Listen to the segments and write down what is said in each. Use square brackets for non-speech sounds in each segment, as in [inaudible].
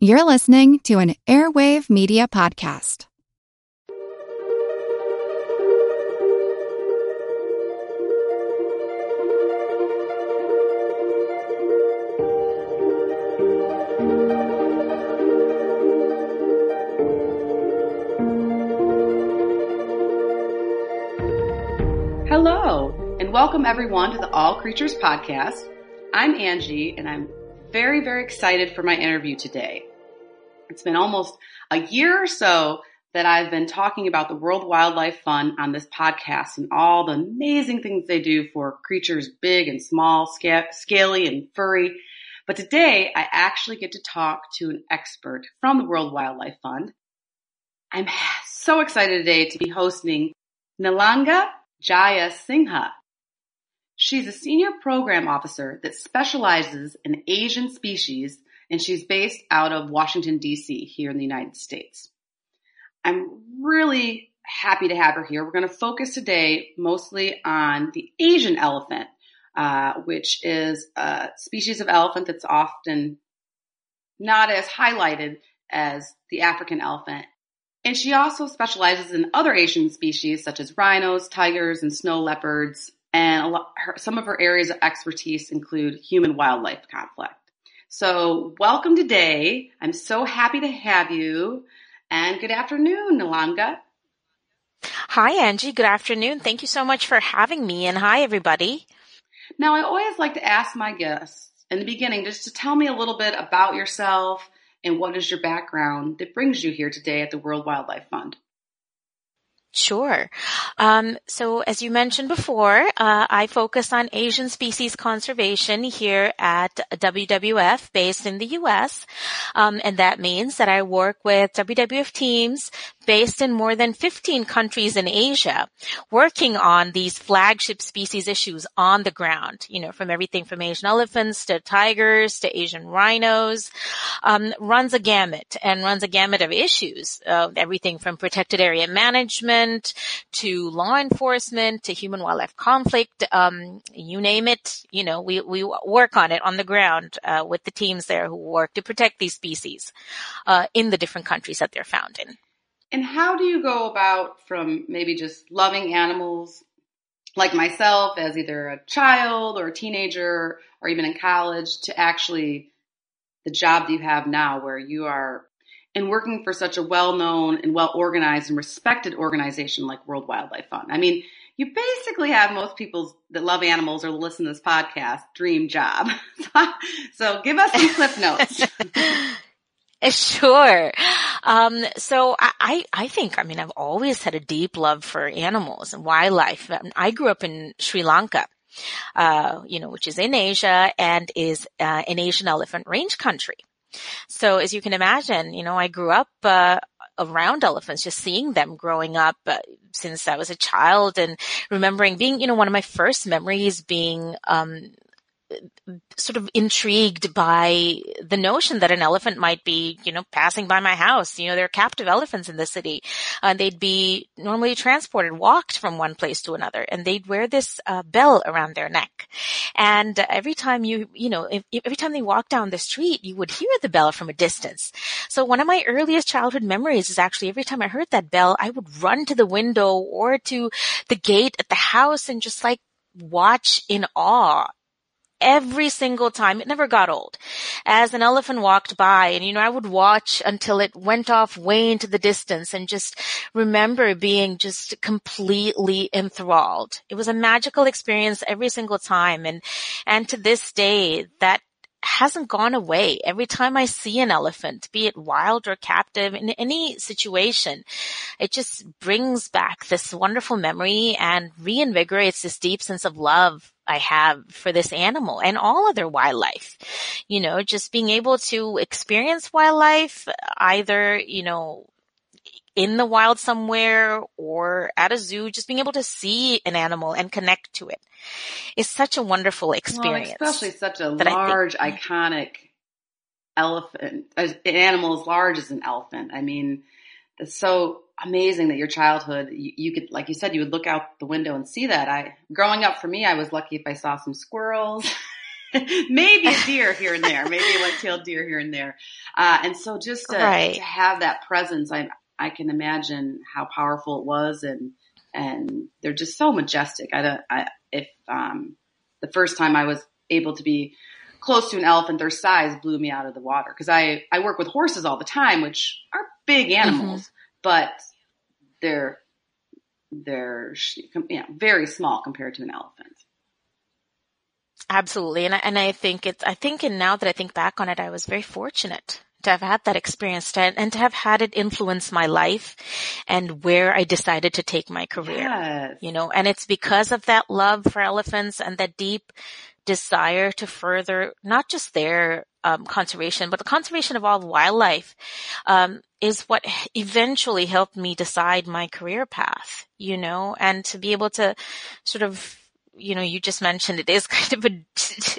You're listening to an Airwave Media Podcast. Hello, and welcome everyone to the All Creatures Podcast. I'm Angie, and I'm very, very excited for my interview today. It's been almost a year or so that I've been talking about the World Wildlife Fund on this podcast and all the amazing things they do for creatures big and small, scaly and furry. But today I actually get to talk to an expert from the World Wildlife Fund. I'm so excited today to be hosting Nalanga Jaya Singha. She's a senior program officer that specializes in Asian species and she's based out of Washington DC here in the United States. I'm really happy to have her here. We're going to focus today mostly on the Asian elephant, uh, which is a species of elephant that's often not as highlighted as the African elephant. And she also specializes in other Asian species such as rhinos, tigers, and snow leopards. And lot, her, some of her areas of expertise include human wildlife conflict. So welcome today. I'm so happy to have you. And good afternoon, Nilanga. Hi, Angie. Good afternoon. Thank you so much for having me. And hi, everybody. Now, I always like to ask my guests in the beginning just to tell me a little bit about yourself and what is your background that brings you here today at the World Wildlife Fund. Sure. Um, so as you mentioned before, uh, I focus on Asian species conservation here at WWF based in the U.S. Um, and that means that I work with WWF teams based in more than 15 countries in Asia, working on these flagship species issues on the ground, you know, from everything from Asian elephants to tigers to Asian rhinos, um, runs a gamut and runs a gamut of issues, uh, everything from protected area management to law enforcement to human wildlife conflict, um, you name it, you know, we, we work on it on the ground, uh, with the teams there who work to protect these species, uh, in the different countries that they're found in. And how do you go about from maybe just loving animals like myself as either a child or a teenager or even in college to actually the job that you have now where you are in working for such a well-known and well-organized and respected organization like World Wildlife Fund. I mean, you basically have most people that love animals or listen to this podcast dream job. [laughs] so give us some cliff notes. [laughs] [laughs] Sure. Um, so I, I think, I mean, I've always had a deep love for animals and wildlife. I grew up in Sri Lanka. Uh, you know, which is in Asia and is uh, an Asian elephant range country. So as you can imagine, you know, I grew up uh, around elephants, just seeing them growing up uh, since I was a child and remembering being, you know, one of my first memories being um, sort of intrigued by the notion that an elephant might be, you know, passing by my house. You know, there are captive elephants in the city. Uh, they'd be normally transported, walked from one place to another, and they'd wear this uh, bell around their neck. And every time you, you know, if, every time they walk down the street, you would hear the bell from a distance. So one of my earliest childhood memories is actually every time I heard that bell, I would run to the window or to the gate at the house and just like watch in awe every single time. It never got old. As an elephant walked by and, you know, I would watch until it went off way into the distance and just remember being just completely enthralled. It was a magical experience every single time. And, and to this day, that hasn't gone away. Every time I see an elephant, be it wild or captive in any situation, it just brings back this wonderful memory and reinvigorates this deep sense of love I have for this animal and all other wildlife. You know, just being able to experience wildlife either, you know, in the wild somewhere or at a zoo, just being able to see an animal and connect to it is such a wonderful experience. Well, especially such a large, think, iconic elephant, an animal as large as an elephant. I mean, it's so amazing that your childhood, you, you, could, like you said, you would look out the window and see that. I, growing up for me, I was lucky if I saw some squirrels. [laughs] maybe a [laughs] deer here and there, maybe a white-tailed deer here and there. Uh, and so just to, right. to have that presence, I, I can imagine how powerful it was and, and they're just so majestic. I, I if, um, the first time I was able to be close to an elephant, their size blew me out of the water. Cause I, I work with horses all the time, which are big animals, mm-hmm. but they're, they're, you know, very small compared to an elephant. Absolutely. And I, and I think it's, I think, and now that I think back on it, I was very fortunate to have had that experience to, and to have had it influence my life and where I decided to take my career. Yes. You know, and it's because of that love for elephants and that deep desire to further not just their um, conservation, but the conservation of all wildlife um, is what eventually helped me decide my career path. You know, and to be able to sort of you know, you just mentioned it is [laughs] kind of a,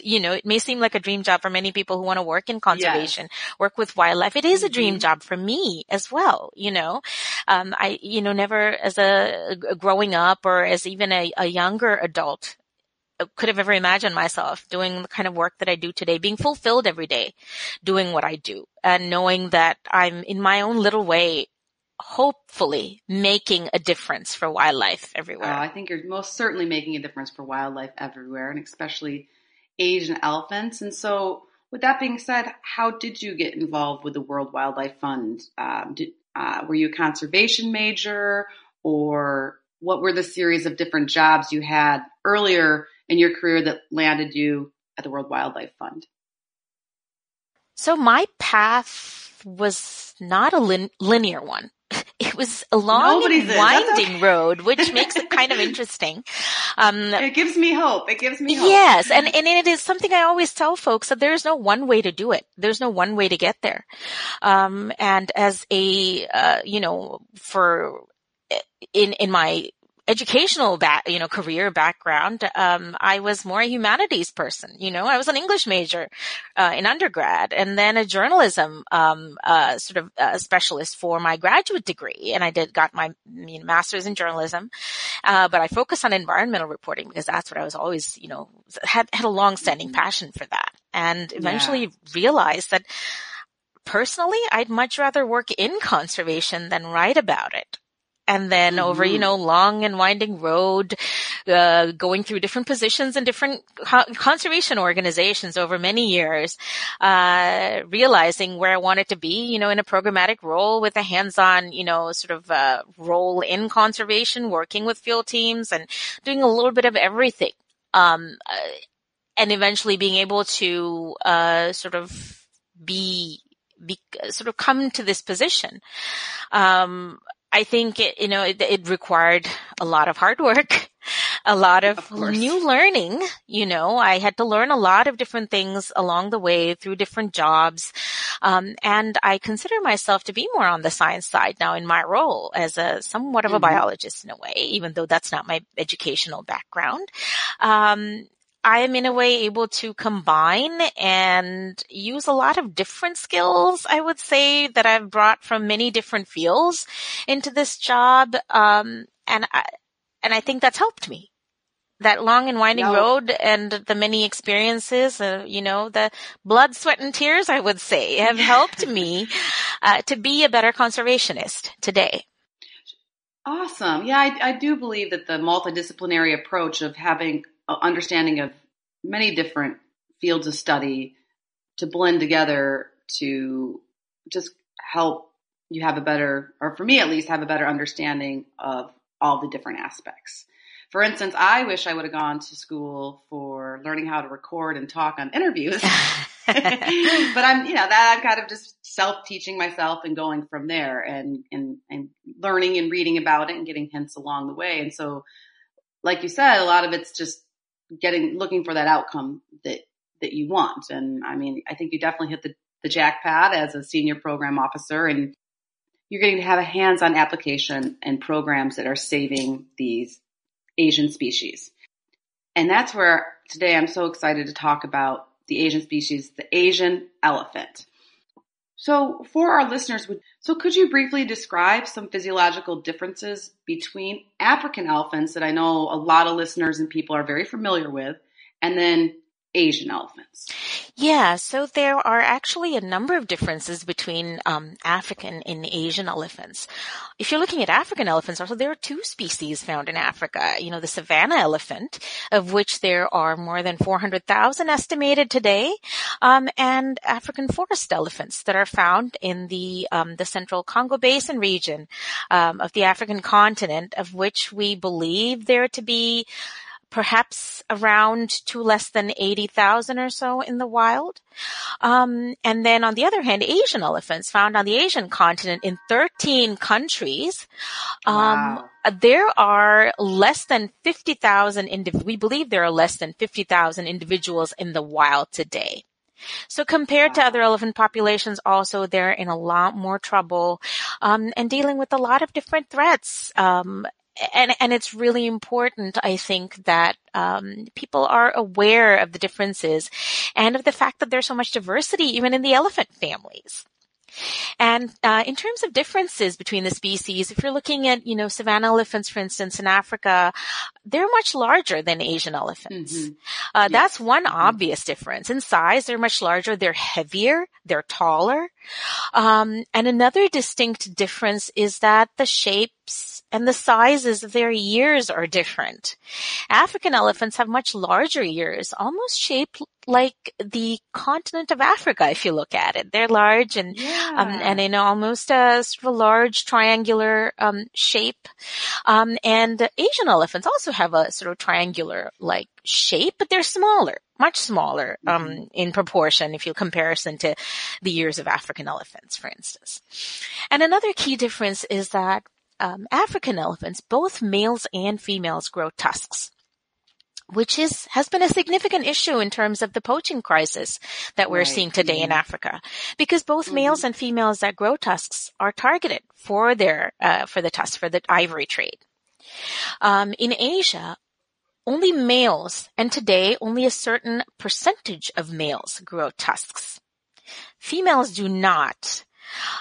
you know, it may seem like a dream job for many people who want to work in conservation, yes. work with wildlife. It is a dream mm-hmm. job for me as well, you know. Um, I, you know, never as a, a growing up or as even a, a younger adult, uh, could have ever imagined myself doing the kind of work that I do today, being fulfilled every day, doing what I do and knowing that I'm in my own little way hopefully making a difference for wildlife everywhere. Uh, I think you're most certainly making a difference for wildlife everywhere and especially Asian elephants. And so with that being said, how did you get involved with the World Wildlife Fund? Um, did, uh, were you a conservation major or what were the series of different jobs you had earlier in your career that landed you at the World Wildlife Fund? So my path was not a lin- linear one. It was a long and winding okay. road, which makes it kind of [laughs] interesting. Um, it gives me hope. It gives me hope. Yes. And, and it is something I always tell folks that there's no one way to do it. There's no one way to get there. Um, and as a, uh, you know, for, in, in my educational back, you know, career background, um, I was more a humanities person. You know, I was an English major uh, in undergrad, and then a journalism um, uh, sort of uh, specialist for my graduate degree, and I did got my you know, master's in journalism. Uh, but I focused on environmental reporting because that's what I was always, you know, had had a long-standing passion for that, and eventually yeah. realized that personally, I'd much rather work in conservation than write about it and then mm-hmm. over, you mm-hmm. know, long and winding road, uh, going through different positions in different co- conservation organizations over many years, uh, realizing where I wanted to be, you know, in a programmatic role with a hands-on, you know, sort of, uh, role in conservation, working with field teams and doing a little bit of everything. Um, uh, and eventually being able to, uh, sort of be, be, sort of come to this position. Um, I think it, you know, it, it, required a lot of hard work, [laughs] a lot of, of new learning. You know, I had to learn a lot of different things along the way through different jobs. Um, and I consider myself to be more on the science side now in my role as a somewhat of a mm-hmm. biologist in a way, even though that's not my educational background. Um, I am in a way able to combine and use a lot of different skills, I would say, that I've brought from many different fields into this job. Um, and I, and I think that's helped me. That long and winding no. road and the many experiences, uh, you know, the blood, sweat, and tears, I would say, have helped me uh, to be a better conservationist today. Awesome. Yeah, I, I do believe that the multidisciplinary approach of having understanding of many different fields of study to blend together to just help you have a better, or for me at least, have a better understanding of all the different aspects. For instance, I wish I would have gone to school for learning how to record and talk on interviews. [laughs] but I'm, you know, that I'm kind of just self-teaching myself and going from there and, and, and learning and reading about it and getting hints along the way. And so, like you said, a lot of it's just getting looking for that outcome that that you want. And I mean, I think you definitely hit the, the jackpot as a senior program officer and you're getting to have a hands-on application and programs that are saving these Asian species. And that's where today I'm so excited to talk about the Asian species, the Asian elephant. So for our listeners, so could you briefly describe some physiological differences between African elephants that I know a lot of listeners and people are very familiar with, and then Asian elephants? Yeah, so there are actually a number of differences between um, African and Asian elephants. If you're looking at African elephants, also there are two species found in Africa. You know, the savanna elephant, of which there are more than 400,000 estimated today, um, and African forest elephants that are found in the um, the central Congo Basin region um, of the African continent, of which we believe there to be perhaps around to less than 80,000 or so in the wild. Um, and then on the other hand, Asian elephants found on the Asian continent in 13 countries. Um, Wow. there are less than 50,000 indiv- we believe there are less than 50,000 individuals in the wild today. So compared to other elephant populations, also they're in a lot more trouble, um, and dealing with a lot of different threats. Um, and, and it's really important, I think, that um, people are aware of the differences and of the fact that there's so much diversity even in the elephant families. And uh, in terms of differences between the species, if you're looking at, you know, savanna elephants, for instance, in Africa, they're much larger than Asian elephants. Mhm. Uh, Yes. That's one Mhm. obvious difference. In size, they're much larger. They're heavier. They're taller. Um, and another distinct difference is that the shapes and the sizes of their ears are different. African elephants have much larger ears, almost shaped like the continent of Africa, if you look at it. They're large and Yeah. um, and in almost a sort of a large triangular um, shape. Um, and Asian elephants also have a sort of triangular like shape, but they're smaller, much smaller um, Mhm. in proportion if you comparison to the ears of African elephants, for instance. And another key difference is that um, African elephants, both males and females, grow tusks which is has been a significant issue in terms of the poaching crisis that we're Right. seeing today in Mhm. Africa, because both Mhm. males and females that grow tusks are targeted for their uh, for the tusks for the ivory trade. Um, in Asia, only males, and today only a certain percentage of males grow tusks. Females do not.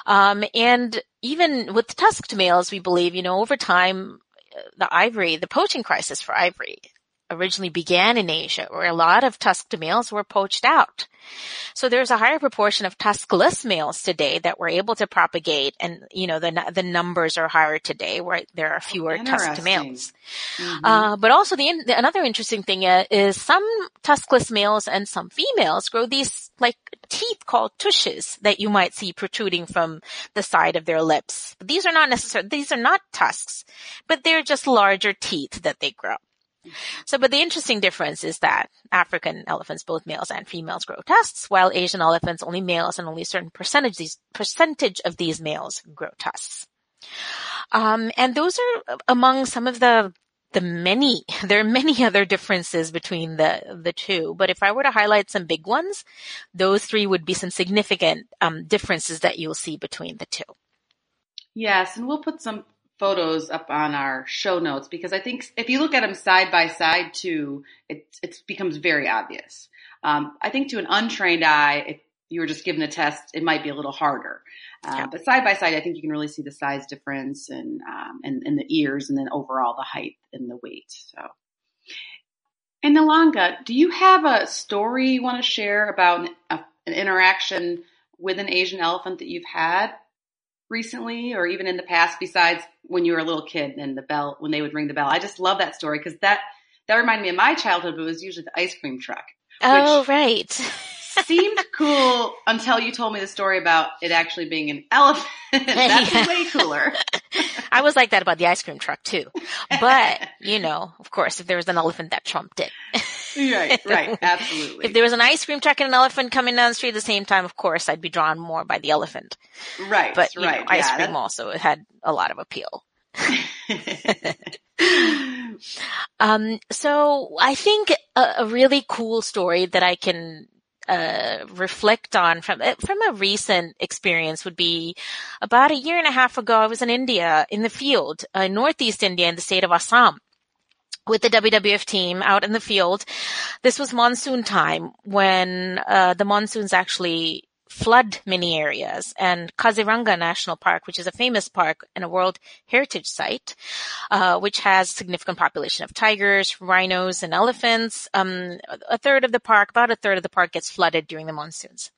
Um, and even with tusked males, we believe, you know, over time, uh, the ivory, the poaching crisis for ivory originally began in Asia, where a lot of tusked males were poached out. So there's a higher proportion of tuskless males today that were able to propagate, and you know the the numbers are higher today, where there are fewer tusked Interesting. males. Mhm. Uh, but also the, the another interesting thing uh, is some tuskless males and some females grow these like teeth called tushes that you might see protruding from the side of their lips. These are not necessarily these are not tusks, but they're just larger teeth that they grow. So, but the interesting difference is that African elephants, both males and females, grow tusks, while Asian elephants, only males and only a certain percentage these percentage of these males grow tusks. Um, and those are among some of the the many [laughs] there are many other differences between the the two. But if I were to highlight some big ones, those three would be some significant um, differences that you'll see between the two. Yes, and we'll put some photos up on our show notes because I think if you look at them side by side too, it it becomes very obvious. Um, I think to an untrained eye, if you were just given a test, it might be a little harder. Uh, Yeah. But side by side, I think you can really see the size difference and um, and, and the ears, and then overall the height and the weight. So. And Nilanga, do you have a story you want to share about an, a, an interaction with an Asian elephant that you've had recently or even in the past besides when you were a little kid and the bell when they would ring the bell i just love that story because that that reminded me of my childhood but it was usually the ice cream truck Oh, right. seemed [laughs] cool until you told me the story about it actually being an elephant [laughs] that's Yeah. [laughs] way cooler I was like that about the ice cream truck too. But, you know, of course, if there was an elephant that trumped it. [laughs] right right absolutely If there was an ice cream truck and an elephant coming down the street at the same time, of course, I'd be drawn more by the elephant. right But, you right know, ice yeah, cream also had a lot of appeal. [laughs] Um, so I think a, a really cool story that I can uh, reflect on from uh, from a recent experience would be about a year and a half ago. I was in India in the field, uh, northeast India, in the state of Assam. With the WWF team out in the field, this was monsoon time when uh, the monsoons actually flood many areas. And Kaziranga National Park, which is a famous park and a World Heritage Site, uh, which has significant population of tigers, rhinos, and elephants. Um, a third of the park, about a third of the park gets flooded during the monsoons.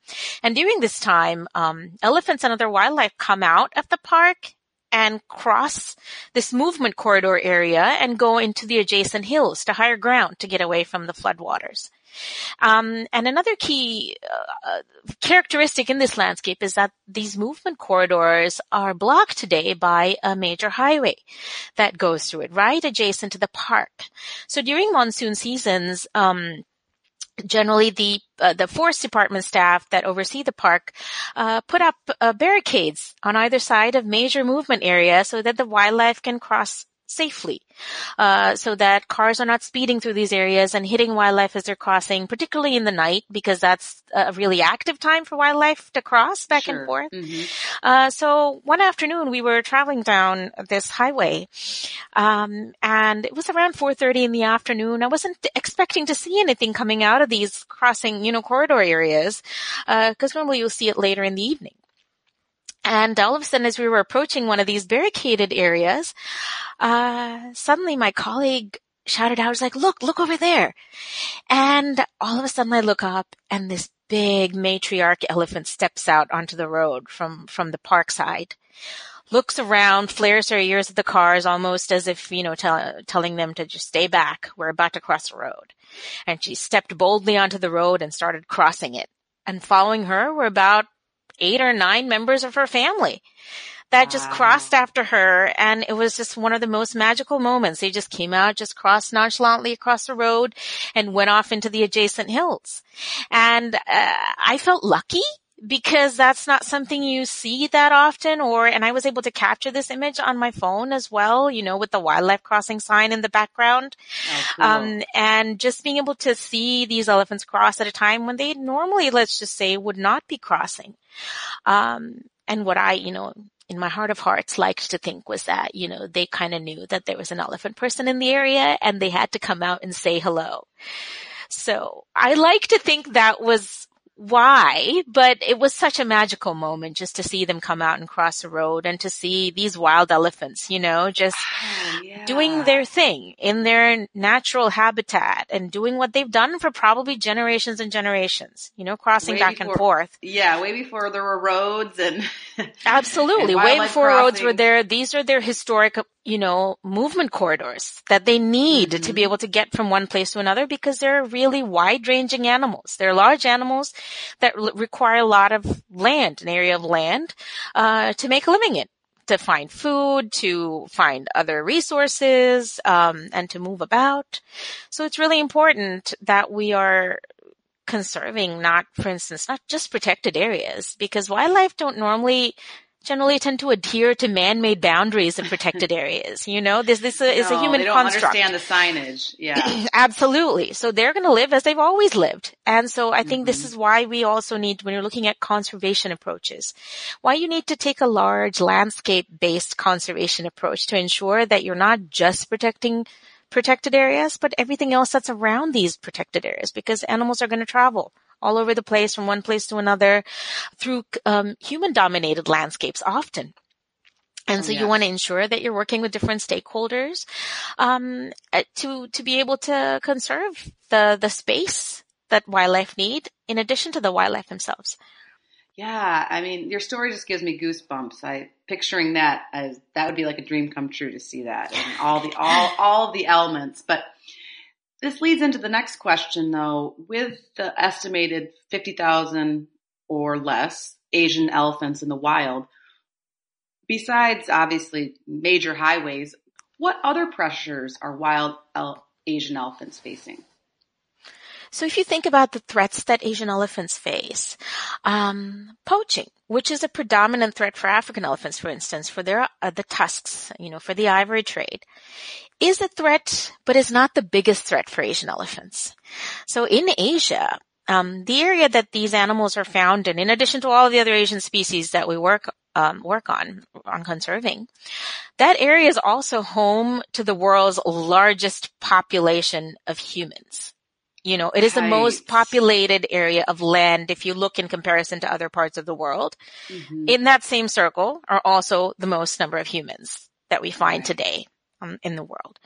And during this time, um, elephants and other wildlife come out of the park and cross this movement corridor area and go into the adjacent hills to higher ground to get away from the floodwaters. Um, and another key uh, characteristic in this landscape is that these movement corridors are blocked today by a major highway that goes through it, right adjacent to the park. So during monsoon seasons, um, generally the uh, the forest department staff that oversee the park uh, put up uh, barricades on either side of major movement areas so that the wildlife can cross safely, uh, so that cars are not speeding through these areas and hitting wildlife as they're crossing, particularly in the night, because that's a really active time for wildlife to cross back sure. and forth. Mm-hmm. Uh, so one afternoon we were traveling down this highway, um, and it was around 4:30 in the afternoon. I wasn't expecting to see anything coming out of these crossing, you know, corridor areas, because uh, normally you'll see it later in the evening. And all of a sudden, as we were approaching one of these barricaded areas, uh, suddenly my colleague shouted out, I was like, look, look over there. And all of a sudden I look up and this big matriarch elephant steps out onto the road from, from the park side. Looks around, flares her ears at the cars almost as if, you know, tell, telling them to just stay back. We're about to cross the road. And she stepped boldly onto the road and started crossing it. And following her were about eight or nine members of her family that wow. just crossed after her and it was just one of the most magical moments. They just came out, just crossed nonchalantly across the road and went off into the adjacent hills. And uh, I felt lucky because that's not something you see that often or and I was able to capture this image on my phone as well, you know, with the wildlife crossing sign in the background. Oh, cool. Um and just being able to see these elephants cross at a time when they normally let's just say would not be crossing. Um and what I, you know, in my heart of hearts liked to think was that, you know, they kind of knew that there was an elephant person in the area and they had to come out and say hello. So I like to think that was why, but it was such a magical moment just to see them come out and cross the road and to see these wild elephants, you know, just oh, yeah. doing their thing in their natural habitat and doing what they've done for probably generations and generations, you know, crossing way back before, and forth. Yeah, way before there were roads and [laughs] Absolutely. way before crossing. roads were there. These are their historic you know, movement corridors that they need mm-hmm. to be mm-hmm. able to get from one place to another because they're really wide ranging animals. They're large animals that l- require a lot of land, an area of land, uh, to make a living in. To find food, to find other resources, um, and to move about. So it's really important that we are conserving not, for instance, not just protected areas because wildlife don't normally generally tend to adhere to man-made boundaries in protected [laughs] areas. You know, this this is no, a human they don't construct. Understand the signage, yeah, [clears throat] absolutely. So they're going to live as they've always lived, and so I think mm-hmm. this is why we also need, when you're looking at conservation approaches, why you need to take a large landscape-based conservation approach to ensure that you're not just protecting protected areas, but everything else that's around these protected areas, because animals are going to travel all over the place from one place to another through um, human dominated landscapes often. And so yes. you want to ensure that you're working with different stakeholders um, uh, to to be able to conserve the the space that wildlife need in addition to the wildlife themselves. Yeah, I mean, your story just gives me goosebumps. I picturing that as that would be like a dream come true to see that and all the all [laughs] all the elements. But this leads into the next question though. With the estimated 50,000 or less Asian elephants in the wild, besides obviously major highways, what other pressures are wild Asian elephants facing? So if you think about the threats that Asian elephants face, um, poaching, which is a predominant threat for African elephants, for instance, for their uh, the tusks, you know, for the ivory trade, is a threat, but is not the biggest threat for Asian elephants. So in Asia, um, the area that these animals are found in, in addition to all the other Asian species that we work um, work on on conserving, that area is also home to the world's largest population of humans. You know, it is the most populated area of land if you look in comparison to other parts of the world. Mhm. In that same circle are also the most number of humans that we find Right. today um, in the world.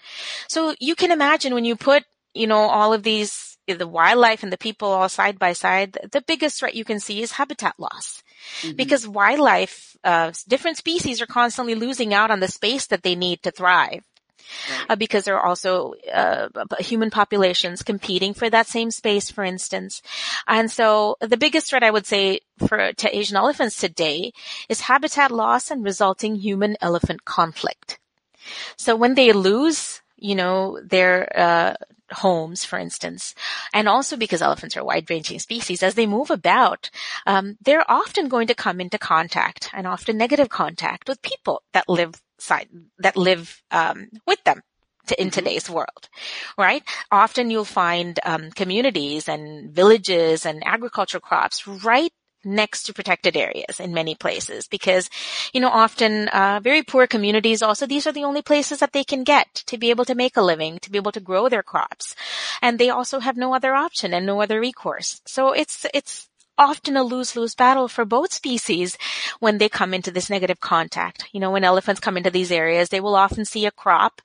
So you can imagine when you put, you know, all of these, the wildlife and the people all side by side, the biggest threat you can see is habitat loss Mhm. because wildlife, uh, different species are constantly losing out on the space that they need to thrive Right. uh, because there are also uh, human populations competing for that same space, for instance. And so the biggest threat I would say for to Asian elephants today is habitat loss and resulting human elephant conflict. So when they lose, you know, their uh, homes, for instance, and also because elephants are wide-ranging species, as they move about, um, they're often going to come into contact and often negative contact with people that live side that live um, with them. To, in Mhm. today's world, right? Often you'll find um, communities and villages and agriculture crops right next to protected areas in many places because you know, often uh, very poor communities also these are the only places that they can get to be able to make a living, to be able to grow their crops, and they also have no other option and no other recourse. So it's it's often a lose-lose battle for both species when they come into this negative contact. You know, when elephants come into these areas, they will often see a crop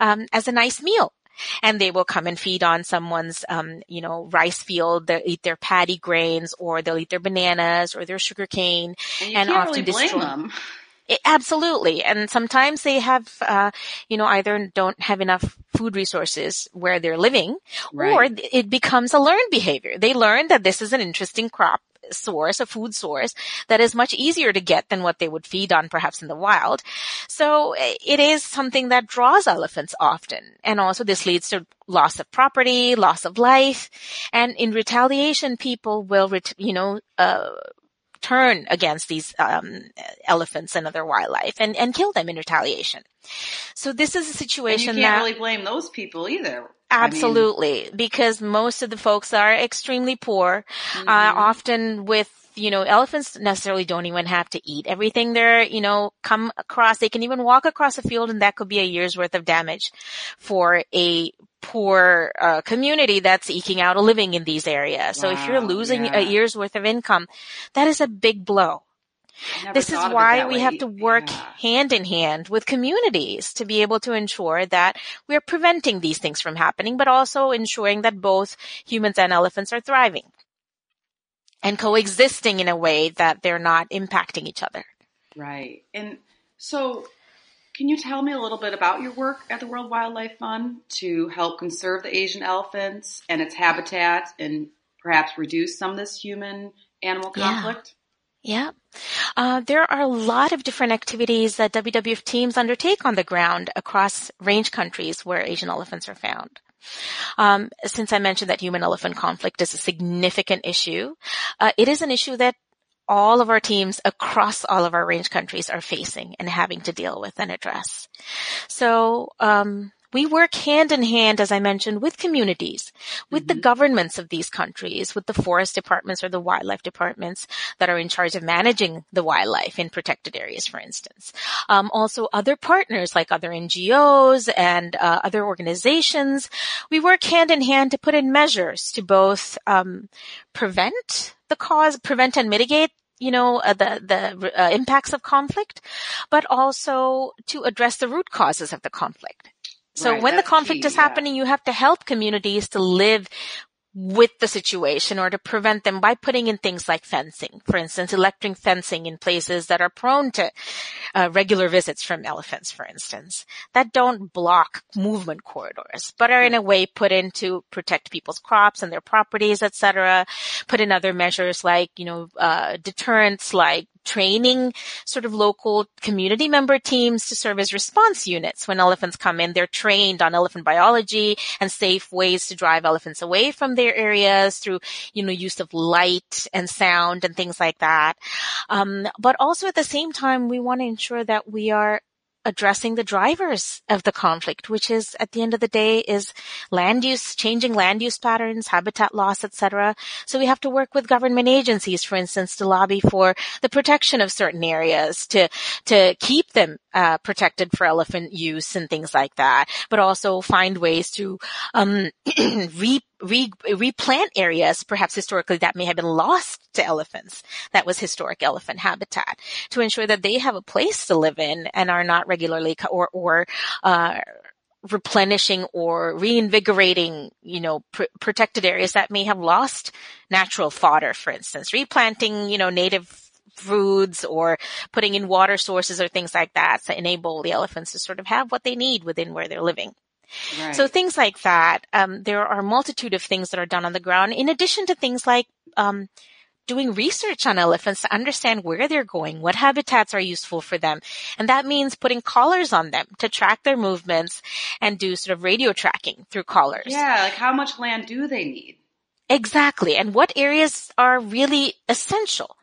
um, as a nice meal and they will come and feed on someone's, um, you know, rice field. They'll eat their paddy grains or they'll eat their bananas or their sugar cane. and and often really destroy- them. It- absolutely. And sometimes they have, uh, you know, either don't have enough food resources where they're living or it becomes a learned behavior. They learn that this is an interesting crop source, a food source that is much easier to get than what they would feed on perhaps in the wild. So eh, it is something that draws elephants often. And also this leads to loss of property, loss of life. And in retaliation, people will, ret- you know, uh, turn against these um, elephants and other wildlife and, and kill them in retaliation. So this is a situation And you can't that really blame those people either. I mean, Absolutely, because most of the folks are extremely poor, uh, mhm. often with, you know, elephants necessarily don't even have to eat everything they're, you know, come across. They can even walk across a field and that could be a year's worth of damage for a poor uh, community that's eking out a living in these areas. So if you're losing yeah. a year's worth of income, that is a big blow this is thought of it why we way. have to work Yeah. hand in hand with communities to be able to ensure that we're preventing these things from happening, but also ensuring that both humans and elephants are thriving and coexisting in a way that they're not impacting each other. Right. And so, can you tell me a little bit about your work at the World Wildlife Fund to help conserve the Asian elephants and its habitat and perhaps reduce some of this human animal Yeah. conflict? Yeah. Uh, there are a lot of different activities that WWF teams undertake on the ground across range countries where Asian elephants are found. Um, since I mentioned that human elephant conflict is a significant issue, uh, it is an issue that all of our teams across all of our range countries are facing and having to deal with and address. So, um, we work hand in hand, as I mentioned, with communities, with the Mhm. governments of these countries, with the forest departments or the wildlife departments that are in charge of managing the wildlife in protected areas, for instance. Um, also other partners like other NGOs and uh, other organizations. We work hand in hand to put in measures to both um, prevent the cause, prevent and mitigate you know, uh, the, the uh, impacts of conflict, but also to address the root causes of the conflict. So Right, when the conflict key, is yeah. happening, you have to help communities to live with the situation or to prevent them by putting in things like fencing. For instance, electric fencing in places that are prone to uh, regular visits from elephants, for instance, that don't block movement corridors, but are in a way put in to protect people's crops and their properties, etc. Put in other measures like, you know, uh, deterrents like training sort of local community member teams to serve as response units when elephants come in. They're trained on elephant biology and safe ways to drive elephants away from their areas through, you know, use of light and sound and things like that. Um, but also at the same time, we want to ensure that we are addressing the drivers of the conflict, which is at the end of the day is land use, changing land use patterns, habitat loss, etc. So we have to work with government agencies, for instance, to lobby for the protection of certain areas to to keep them uh, protected for elephant use and things like that, but also find ways to um, [clears throat] re- replant areas, perhaps historically that may have been lost to elephants. That was historic elephant habitat to ensure that they have a place to live in and are not regularly or, or, uh, replenishing or reinvigorating, you know, pr- protected areas that may have lost natural fodder, for instance, replanting, you know, native foods or putting in water sources or things like that to enable the elephants to sort of have what they need within where they're living. Right. So things like that. Um, there are a multitude of things that are done on the ground, in addition to things like um, doing research on elephants to understand where they're going, what habitats are useful for them, and that means putting collars on them to track their movements and do sort of radio tracking through collars. Yeah, like how much land do they need? Exactly, and what areas are really essential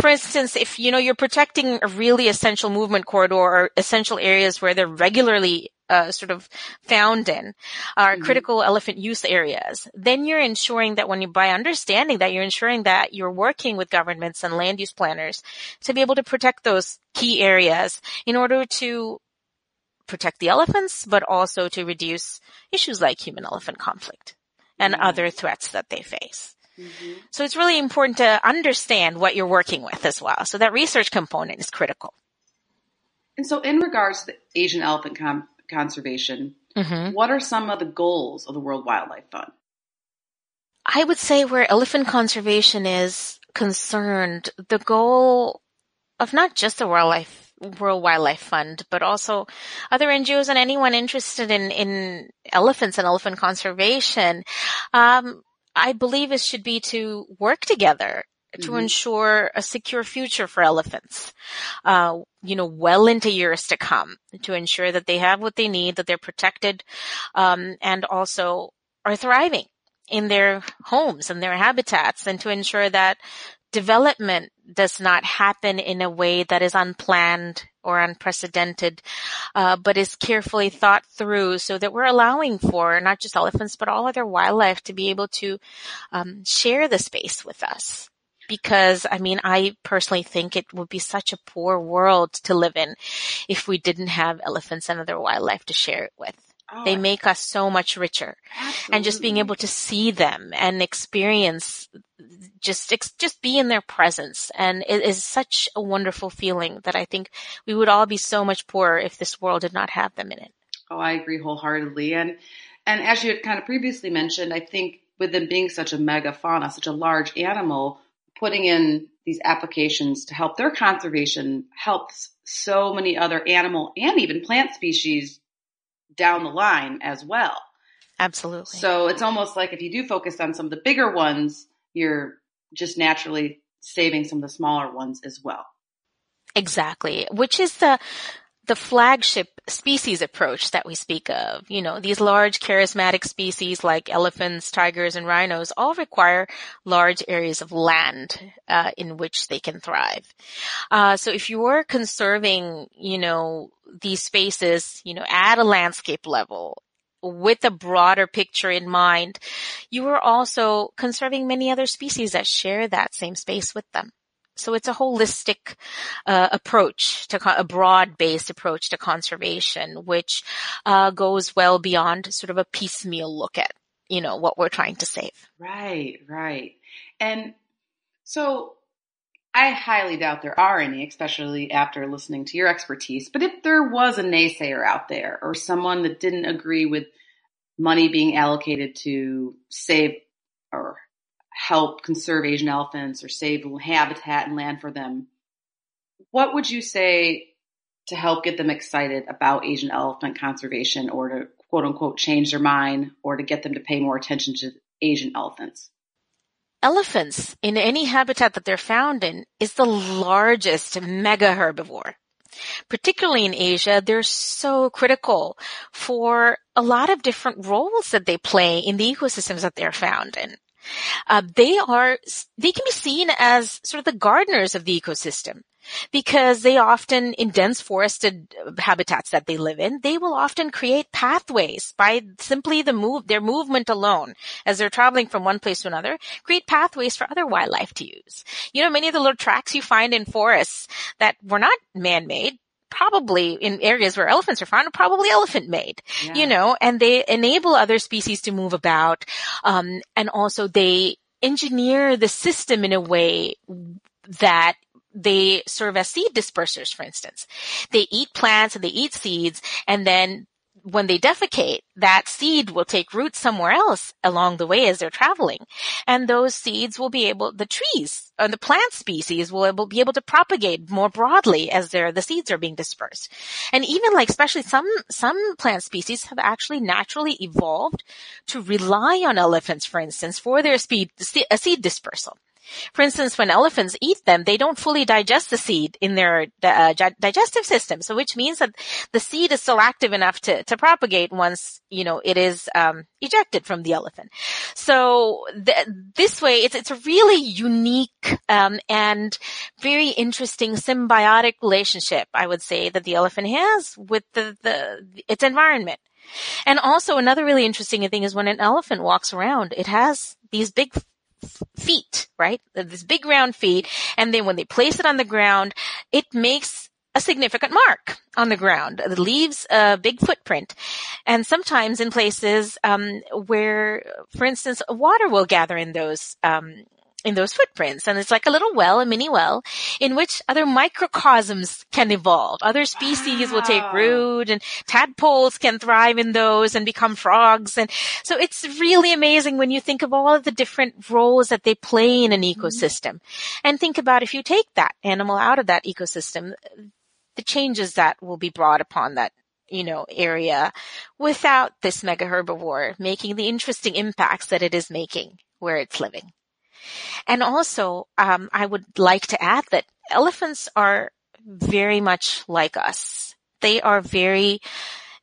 for instance, if you know you're protecting a really essential movement corridor or essential areas where they're regularly uh, sort of found in are mm-hmm. critical elephant use areas, then you're ensuring that when you, by understanding that, you're ensuring that you're working with governments and land use planners to be able to protect those key areas in order to protect the elephants, but also to reduce issues like human elephant conflict and mm-hmm. other threats that they face. Mm-hmm. So it's really important to understand what you're working with as well. So that research component is critical. And so in regards to the Asian elephant com- conservation, mm-hmm. what are some of the goals of the World Wildlife Fund? I would say where elephant conservation is concerned, the goal of not just the wildlife World Wildlife Fund, but also other NGOs and anyone interested in, in elephants and elephant conservation, um, I believe it should be to work together to mm-hmm. ensure a secure future for elephants, uh, you know, well into years to come, to ensure that they have what they need, that they're protected, um, and also are thriving in their homes and their habitats, and to ensure that development does not happen in a way that is unplanned or unprecedented, uh, but is carefully thought through so that we're allowing for not just elephants, but all other wildlife to be able to um, share the space with us. Because, I mean, I personally think it would be such a poor world to live in if we didn't have elephants and other wildlife to share it with. Oh, they make us so much richer. Absolutely. And just being able to see them and experience just just be in their presence and it is such a wonderful feeling that I think we would all be so much poorer if this world did not have them in it. Oh, I agree wholeheartedly. And and as you had kind of previously mentioned, I think with them being such a megafauna, such a large animal, putting in these applications to help their conservation helps so many other animal and even plant species down the line as well. Absolutely. So it's almost like if you do focus on some of the bigger ones, you're just naturally saving some of the smaller ones as well. Exactly. Which is the the flagship species approach that we speak of. You know, these large charismatic species like elephants, tigers, and rhinos all require large areas of land uh, in which they can thrive. Uh, so if you're conserving, you know, these spaces, you know, at a landscape level, with a broader picture in mind, you are also conserving many other species that share that same space with them. So it's a holistic uh, approach to co- a broad-based approach to conservation, which uh, goes well beyond sort of a piecemeal look at you know what we're trying to save. Right, right, and so I highly doubt there are any, especially after listening to your expertise. But if there was a naysayer out there or someone that didn't agree with money being allocated to save or help conserve Asian elephants or save habitat and land for them, what would you say to help get them excited about Asian elephant conservation or to quote unquote change their mind or to get them to pay more attention to Asian elephants? Elephants in any habitat that they're found in is the largest mega herbivore. Particularly in Asia, they're so critical for a lot of different roles that they play in the ecosystems that they're found in. Uh, they are, they can be seen as sort of the gardeners of the ecosystem because they often, in dense forested habitats that they live in, they will often create pathways by simply the move, their movement alone as they're traveling from one place to another, create pathways for other wildlife to use. You know, many of the little tracks you find in forests that were not man-made, probably in areas where elephants are found are probably elephant made, yeah. you know, and they enable other species to move about. Um, and also they engineer the system in a way that they serve as seed dispersers, for instance. They eat plants and they eat seeds and then when they defecate, that seed will take root somewhere else along the way as they're traveling. And those seeds will be able, the trees and the plant species will be able to propagate more broadly as the seeds are being dispersed. And even like, especially some, some plant species have actually naturally evolved to rely on elephants, for instance, for their speed, seed dispersal. For instance, when elephants eat them, they don't fully digest the seed in their uh, digestive system. So which means that the seed is still active enough to, to propagate once, you know, it is, um, ejected from the elephant. So th- this way, it's, it's a really unique, um, and very interesting symbiotic relationship, I would say, that the elephant has with the, the, its environment. And also another really interesting thing is when an elephant walks around, it has these big feet, right? This big round feet. And then when they place it on the ground, it makes a significant mark on the ground. It leaves a big footprint. And sometimes in places um, where, for instance, water will gather in those um, in those footprints. And it's like a little well, a mini well, in which other microcosms can evolve. Other species wow. will take root and tadpoles can thrive in those and become frogs. And so it's really amazing when you think of all of the different roles that they play in an mm-hmm. ecosystem. Mm-hmm. And think about if you take that animal out of that ecosystem, the changes that will be brought upon that you know, area without this mega herbivore making the interesting impacts that it is making where it's living. And also, um, I would like to add that elephants are very much like us. They are very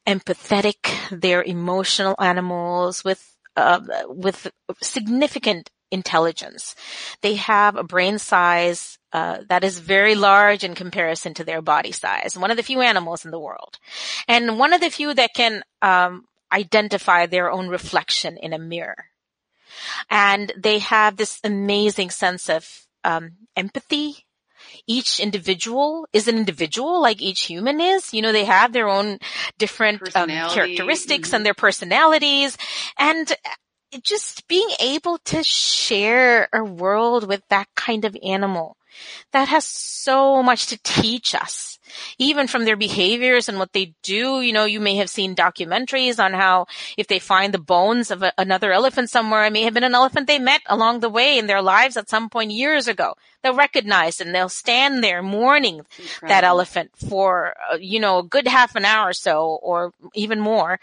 empathetic. They're emotional animals with uh, with significant intelligence. They have a brain size uh, that is very large in comparison to their body size. One of the few animals in the world, and one of the few that can um, identify their own reflection in a mirror and they have this amazing sense of um, empathy each individual is an individual like each human is. You know, they have their own different um, characteristics mm-hmm. and their personalities and just being able to share a world with that kind of animal that has so much to teach us even from their behaviors and what they do. You know, you may have seen documentaries on how if they find the bones of a, another elephant somewhere, it may have been an elephant they met along the way in their lives at some point years ago. They'll recognize and they'll stand there mourning that elephant for, uh, you know, a good half an hour or so or even more.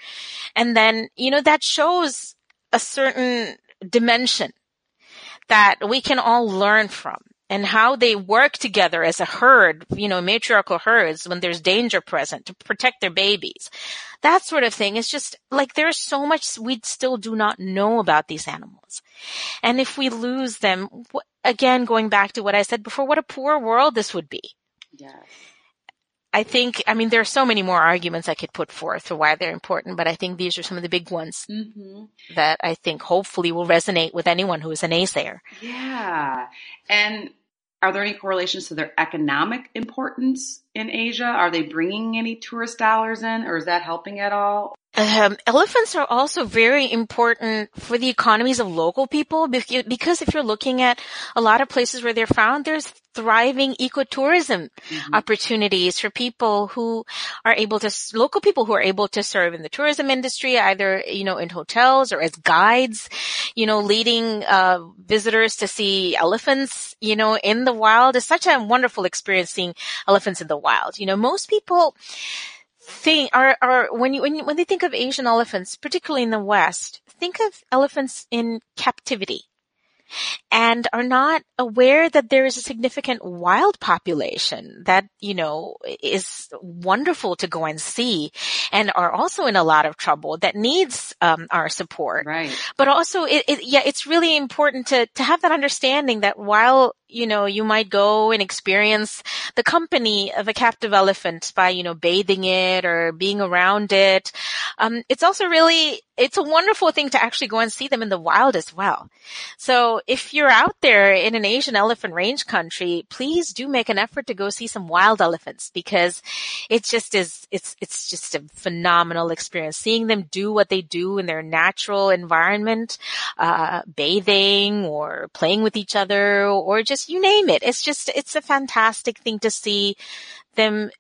And then, you know, that shows a certain dimension that we can all learn from and how they work together as a herd, you know, matriarchal herds when there's danger present to protect their babies. That sort of thing is just like there's so much we still do not know about these animals. And if we lose them, again, going back to what I said before, what a poor world this would be. Yes. I think, I mean, there are so many more arguments I could put forth for why they're important, but I think these are some of the big ones mm-hmm. that I think hopefully will resonate with anyone who is a naysayer. Yeah. And are there any correlations to their economic importance in Asia? Are they bringing any tourist dollars in or is that helping at all? Um, elephants are also very important for the economies of local people because if you're looking at a lot of places where they're found, there's thriving ecotourism mm-hmm. opportunities for people who are able to, local people who are able to serve in the tourism industry, either, you know, in hotels or as guides, you know, leading, uh, visitors to see elephants, you know, in the wild is such a wonderful experience seeing elephants in the wild. You know, most people, think are are when you when you, when they think of Asian elephants, particularly in the West, think of elephants in captivity and are not aware that there is a significant wild population that, you know, is wonderful to go and see and are also in a lot of trouble that needs um, our support. Right. But also, it, it, yeah, it's really important to, to have that understanding that while you know, you might go and experience the company of a captive elephant by, you know, bathing it or being around it. Um, it's also really, it's a wonderful thing to actually go and see them in the wild as well. So if you're out there in an Asian elephant range country, please do make an effort to go see some wild elephants because it just is, it's, it's just a phenomenal experience seeing them do what they do in their natural environment, uh, bathing or playing with each other or just you name it. It's just, it's a fantastic thing to see them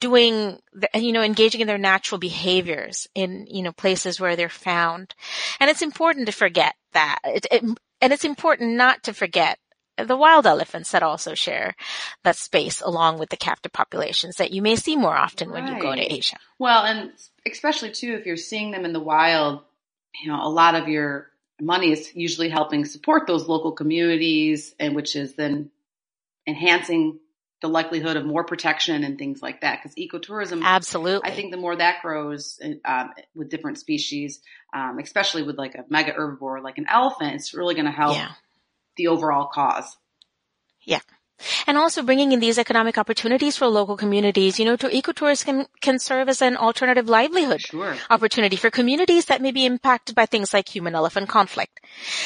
doing, you know, engaging in their natural behaviors in, you know, places where they're found. And it's important to forget that. It, it, and it's important not to forget the wild elephants that also share that space along with the captive populations that you may see more often right. when you go to Asia. Well, and especially too, if you're seeing them in the wild, you know, a lot of your money is usually helping support those local communities and which is then enhancing the likelihood of more protection and things like that. Because ecotourism, absolutely, I think the more that grows um, with different species, um, especially with like a mega herbivore like an elephant, it's really going to help yeah. the overall cause. Yeah. And also bringing in these economic opportunities for local communities, you know, to ecotourism can, can serve as an alternative livelihood sure. opportunity for communities that may be impacted by things like human elephant conflict.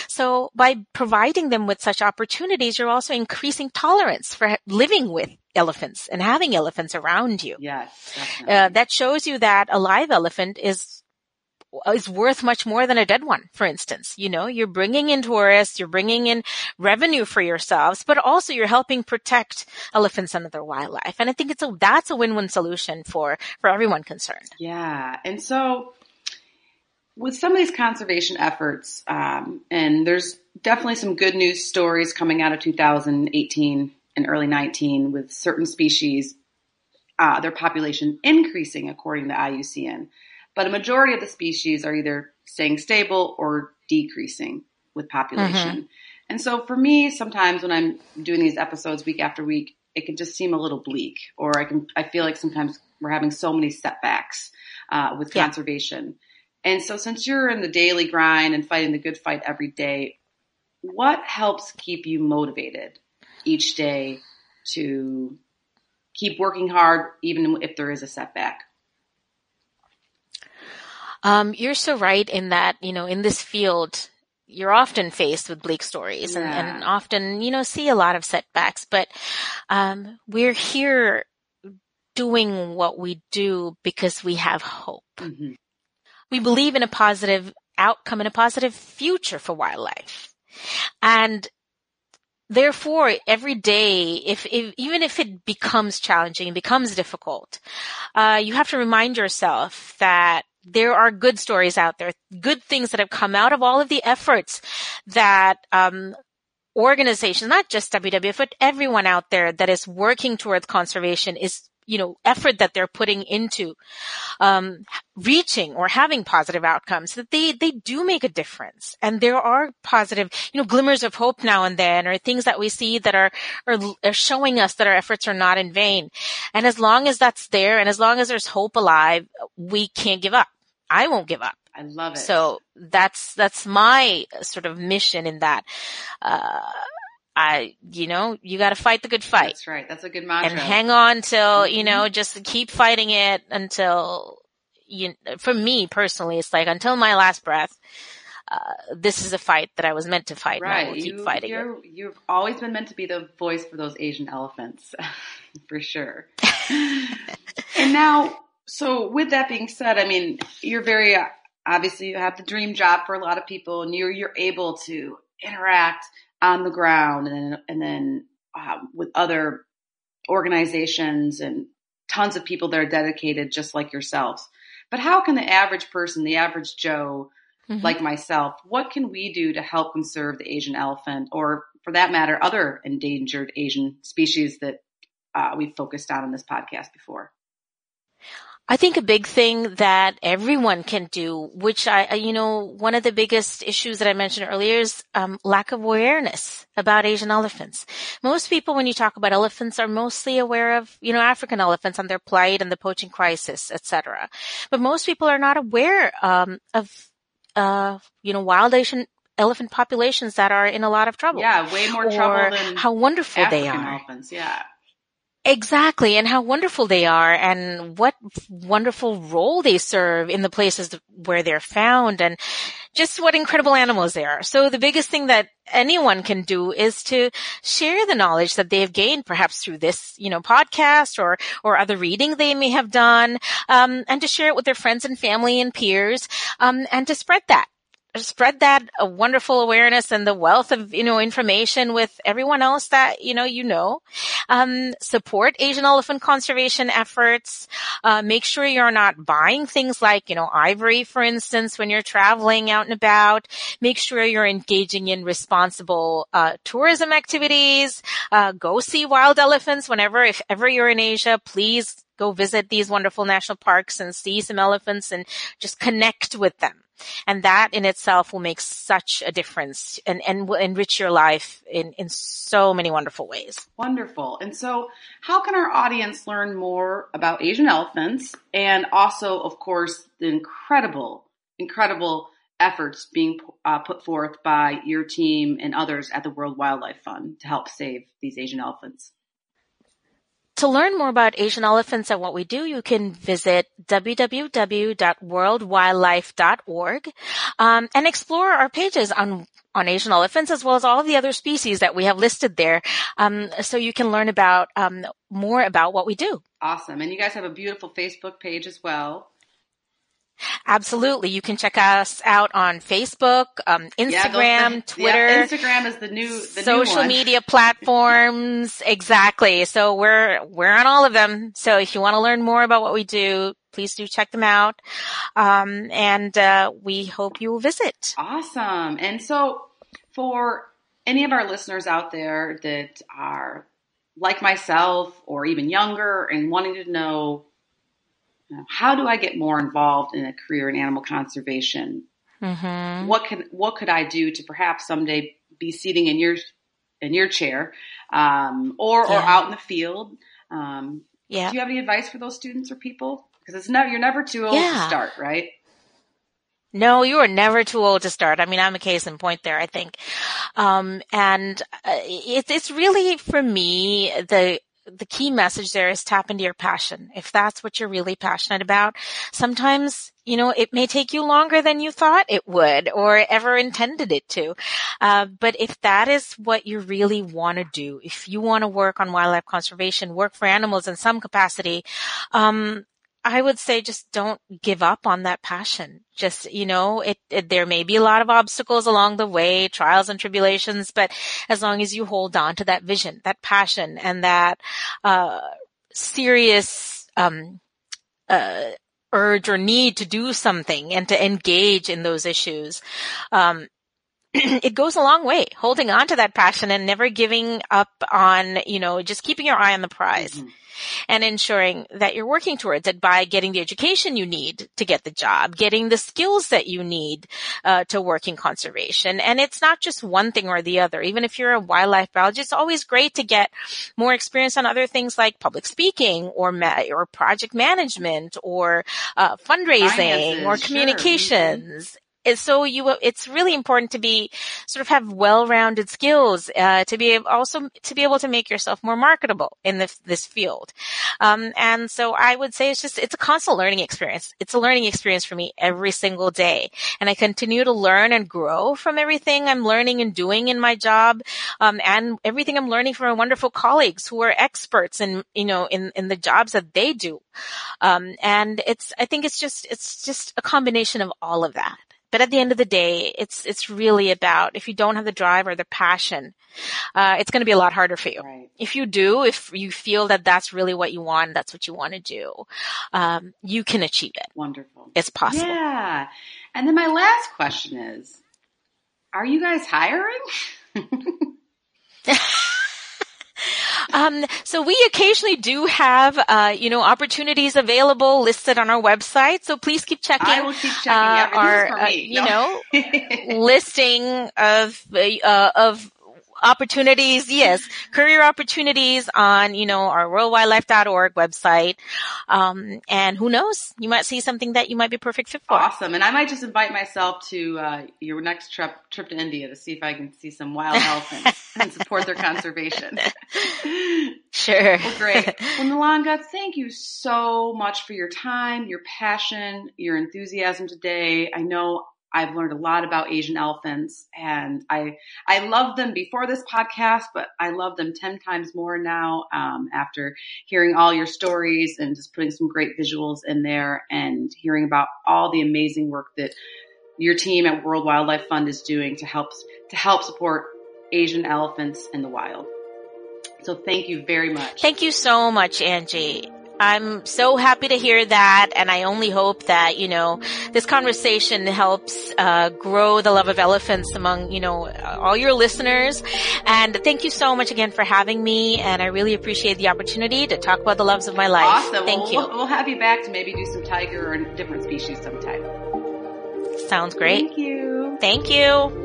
So by providing them with such opportunities, you're also increasing tolerance for living with elephants and having elephants around you. Yes. Uh, that shows you that a live elephant is is worth much more than a dead one, for instance. You know, you're bringing in tourists, you're bringing in revenue for yourselves, but also you're helping protect elephants and other wildlife. And I think it's a, that's a win-win solution for, for everyone concerned. Yeah. And so with some of these conservation efforts, um, and there's definitely some good news stories coming out of 2018 and early 19 with certain species, uh, their population increasing according to IUCN but a majority of the species are either staying stable or decreasing with population. Mm-hmm. And so for me, sometimes when I'm doing these episodes week after week, it can just seem a little bleak, or I can I feel like sometimes we're having so many setbacks uh, with yeah. conservation. And so since you're in the daily grind and fighting the good fight every day, what helps keep you motivated each day to keep working hard even if there is a setback? Um, you're so right in that, you know, in this field, you're often faced with bleak stories and, and, often, you know, see a lot of setbacks, but, um, we're here doing what we do because we have hope. Mm-hmm. We believe in a positive outcome and a positive future for wildlife. And therefore every day if, if, even if it becomes challenging becomes difficult uh, you have to remind yourself that there are good stories out there, good things that have come out of all of the efforts that um, organizations, not just WWF, but everyone out there that is working towards conservation is you know effort that they're putting into um, reaching or having positive outcomes that they they do make a difference and there are positive you know glimmers of hope now and then or things that we see that are, are are showing us that our efforts are not in vain and as long as that's there and as long as there's hope alive we can't give up i won't give up I love it. So that's, that's my sort of mission in that. Uh, I, you know, you got to fight the good fight. That's right. That's a good mantra. And hang on till, mm-hmm. you know, just keep fighting it until you, for me personally, it's like until my last breath. Uh, this is a fight that I was meant to fight. Right. And I will keep fighting you it. You've always been meant to be the voice for those Asian elephants, [laughs] for sure. [laughs] and now, so with that being said, I mean, you're very, obviously you have the dream job for a lot of people and you're, you're able to interact on the ground and then, and then um, with other organizations and tons of people that are dedicated just like yourselves. But how can the average person, the average Joe, mm-hmm. like myself, what can we do to help conserve the Asian elephant or for that matter, other endangered Asian species that uh, we've focused on in this podcast before? I think a big thing that everyone can do, which I, you know, one of the biggest issues that I mentioned earlier is um, lack of awareness about Asian elephants. Most people, when you talk about elephants, are mostly aware of, you know, African elephants and their plight and the poaching crisis, etc. But most people are not aware um, of, uh, you know, wild Asian elephant populations that are in a lot of trouble. Yeah, way more trouble than how wonderful African they are. elephants. Yeah. Exactly, and how wonderful they are, and what wonderful role they serve in the places where they're found, and just what incredible animals they are. So the biggest thing that anyone can do is to share the knowledge that they have gained, perhaps through this, you know, podcast or or other reading they may have done, um, and to share it with their friends and family and peers, um, and to spread that spread that uh, wonderful awareness and the wealth of you know information with everyone else that you know you know. Um, support asian elephant conservation efforts. Uh, make sure you're not buying things like you know ivory for instance when you're traveling out and about. Make sure you're engaging in responsible uh, tourism activities. Uh, go see wild elephants whenever if ever you're in asia. Please go visit these wonderful national parks and see some elephants and just connect with them and that in itself will make such a difference and, and will enrich your life in, in so many wonderful ways. Wonderful. And so how can our audience learn more about Asian elephants and also, of course, the incredible, incredible efforts being uh, put forth by your team and others at the World Wildlife Fund to help save these Asian elephants? To learn more about Asian elephants and what we do, you can visit www.worldwildlife.org um, and explore our pages on on Asian elephants as well as all of the other species that we have listed there, um, so you can learn about um, more about what we do. Awesome, and you guys have a beautiful Facebook page as well. Absolutely. You can check us out on Facebook, um, Instagram, yeah, Twitter. Yeah, Instagram is the new the social new media platforms. [laughs] exactly. So we're we're on all of them. So if you want to learn more about what we do, please do check them out. Um, and uh, we hope you will visit. Awesome. And so for any of our listeners out there that are like myself or even younger and wanting to know how do I get more involved in a career in animal conservation? Mm-hmm. What can what could I do to perhaps someday be sitting in your in your chair, um, or yeah. or out in the field? Um, yeah. Do you have any advice for those students or people? Because it's no, you're never too old yeah. to start, right? No, you are never too old to start. I mean, I'm a case in point there, I think. Um, and uh, it's, it's really for me, the, the key message there is tap into your passion. If that's what you're really passionate about, sometimes, you know, it may take you longer than you thought it would or ever intended it to. Uh, but if that is what you really want to do, if you want to work on wildlife conservation, work for animals in some capacity, um, I would say just don't give up on that passion. Just, you know, it, it, there may be a lot of obstacles along the way, trials and tribulations, but as long as you hold on to that vision, that passion and that, uh, serious, um, uh, urge or need to do something and to engage in those issues, um, [clears throat] it goes a long way holding on to that passion and never giving up on, you know, just keeping your eye on the prize. Mm-hmm and ensuring that you're working towards it by getting the education you need to get the job, getting the skills that you need uh, to work in conservation. And it's not just one thing or the other. Even if you're a wildlife biologist, it's always great to get more experience on other things like public speaking or ma- or project management or uh, fundraising Finances, or communications. Sure so you it's really important to be sort of have well-rounded skills uh, to be also to be able to make yourself more marketable in this this field. Um, and so i would say it's just it's a constant learning experience. It's a learning experience for me every single day. And i continue to learn and grow from everything i'm learning and doing in my job um, and everything i'm learning from my wonderful colleagues who are experts in you know in in the jobs that they do. Um, and it's i think it's just it's just a combination of all of that but at the end of the day, it's it's really about if you don't have the drive or the passion, uh, it's going to be a lot harder for you. Right. If you do, if you feel that that's really what you want, that's what you want to do, um, you can achieve it. Wonderful. It's possible. Yeah. And then my last question is, are you guys hiring? [laughs] [laughs] [laughs] Um, so we occasionally do have, uh, you know, opportunities available listed on our website. So please keep checking. Keep checking. Uh, our, uh, you know, [laughs] listing of, uh, of opportunities. Yes. Career opportunities on, you know, our worldwildlife.org website. Um, and who knows? You might see something that you might be perfect fit for. Awesome. And I might just invite myself to, uh, your next trip, trip to India to see if I can see some wild [laughs] elephants and support their conservation. [laughs] Sure. Well, great. [laughs] Well, Nilanga, thank you so much for your time, your passion, your enthusiasm today. I know I've learned a lot about Asian elephants and I, I loved them before this podcast, but I love them 10 times more now, um, after hearing all your stories and just putting some great visuals in there and hearing about all the amazing work that your team at World Wildlife Fund is doing to help, to help support Asian elephants in the wild. So thank you very much. Thank you so much, Angie. I'm so happy to hear that, and I only hope that you know this conversation helps uh, grow the love of elephants among you know all your listeners. And thank you so much again for having me, and I really appreciate the opportunity to talk about the loves of my life. Awesome. Thank well, you. We'll, we'll have you back to maybe do some tiger or different species sometime. Sounds great. Thank you. Thank you.